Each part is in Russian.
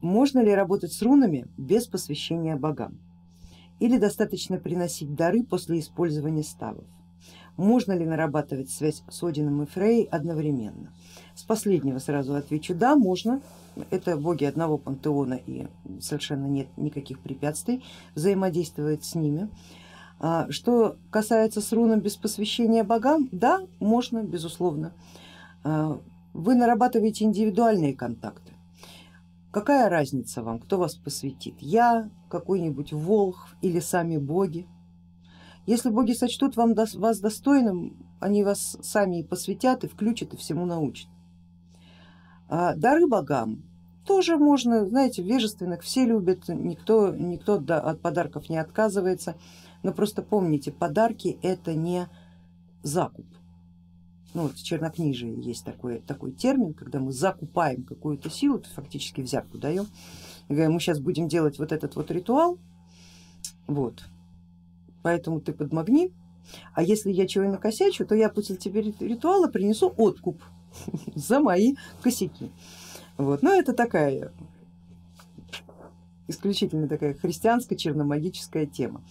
Можно ли работать с рунами без посвящения богам? Или достаточно приносить дары после использования ставов? Можно ли нарабатывать связь с Одином и Фрей одновременно? С последнего сразу отвечу, да, можно. Это боги одного пантеона и совершенно нет никаких препятствий взаимодействовать с ними. А, что касается с руном без посвящения богам, да, можно, безусловно. А, вы нарабатываете индивидуальные контакты. Какая разница вам, кто вас посвятит? Я, какой-нибудь волх или сами боги? Если боги сочтут вам, вас достойным, они вас сами и посвятят, и включат, и всему научат. А дары богам тоже можно, знаете, вежественных все любят, никто, никто от подарков не отказывается, но просто помните, подарки это не закуп ну, вот в чернокнижии есть такой, такой термин, когда мы закупаем какую-то силу, фактически взятку даем, мы сейчас будем делать вот этот вот ритуал, вот, поэтому ты подмагни, а если я чего накосячу, то я после тебе ритуала принесу откуп за мои косяки. Вот. Но это такая исключительно такая христианская черномагическая тема.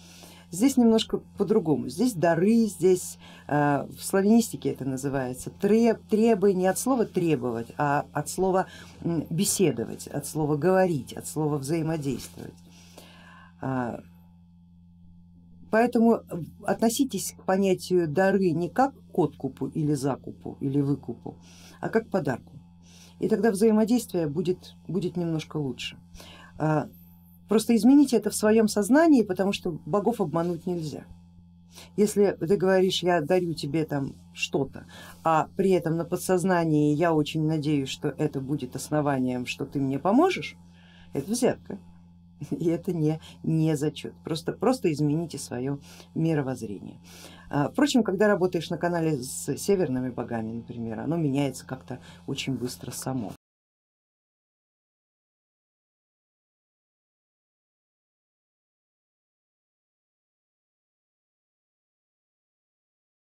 Здесь немножко по-другому, здесь дары, здесь э, в славянистике это называется треб, требы не от слова требовать, а от слова беседовать, от слова говорить, от слова взаимодействовать. А, поэтому относитесь к понятию дары не как к откупу или закупу или выкупу, а как к подарку. И тогда взаимодействие будет, будет немножко лучше. Просто измените это в своем сознании, потому что богов обмануть нельзя. Если ты говоришь, я дарю тебе там что-то, а при этом на подсознании я очень надеюсь, что это будет основанием, что ты мне поможешь, это взятка. И это не, не зачет, просто, просто измените свое мировоззрение. А, впрочем, когда работаешь на канале с северными богами, например, оно меняется как-то очень быстро само.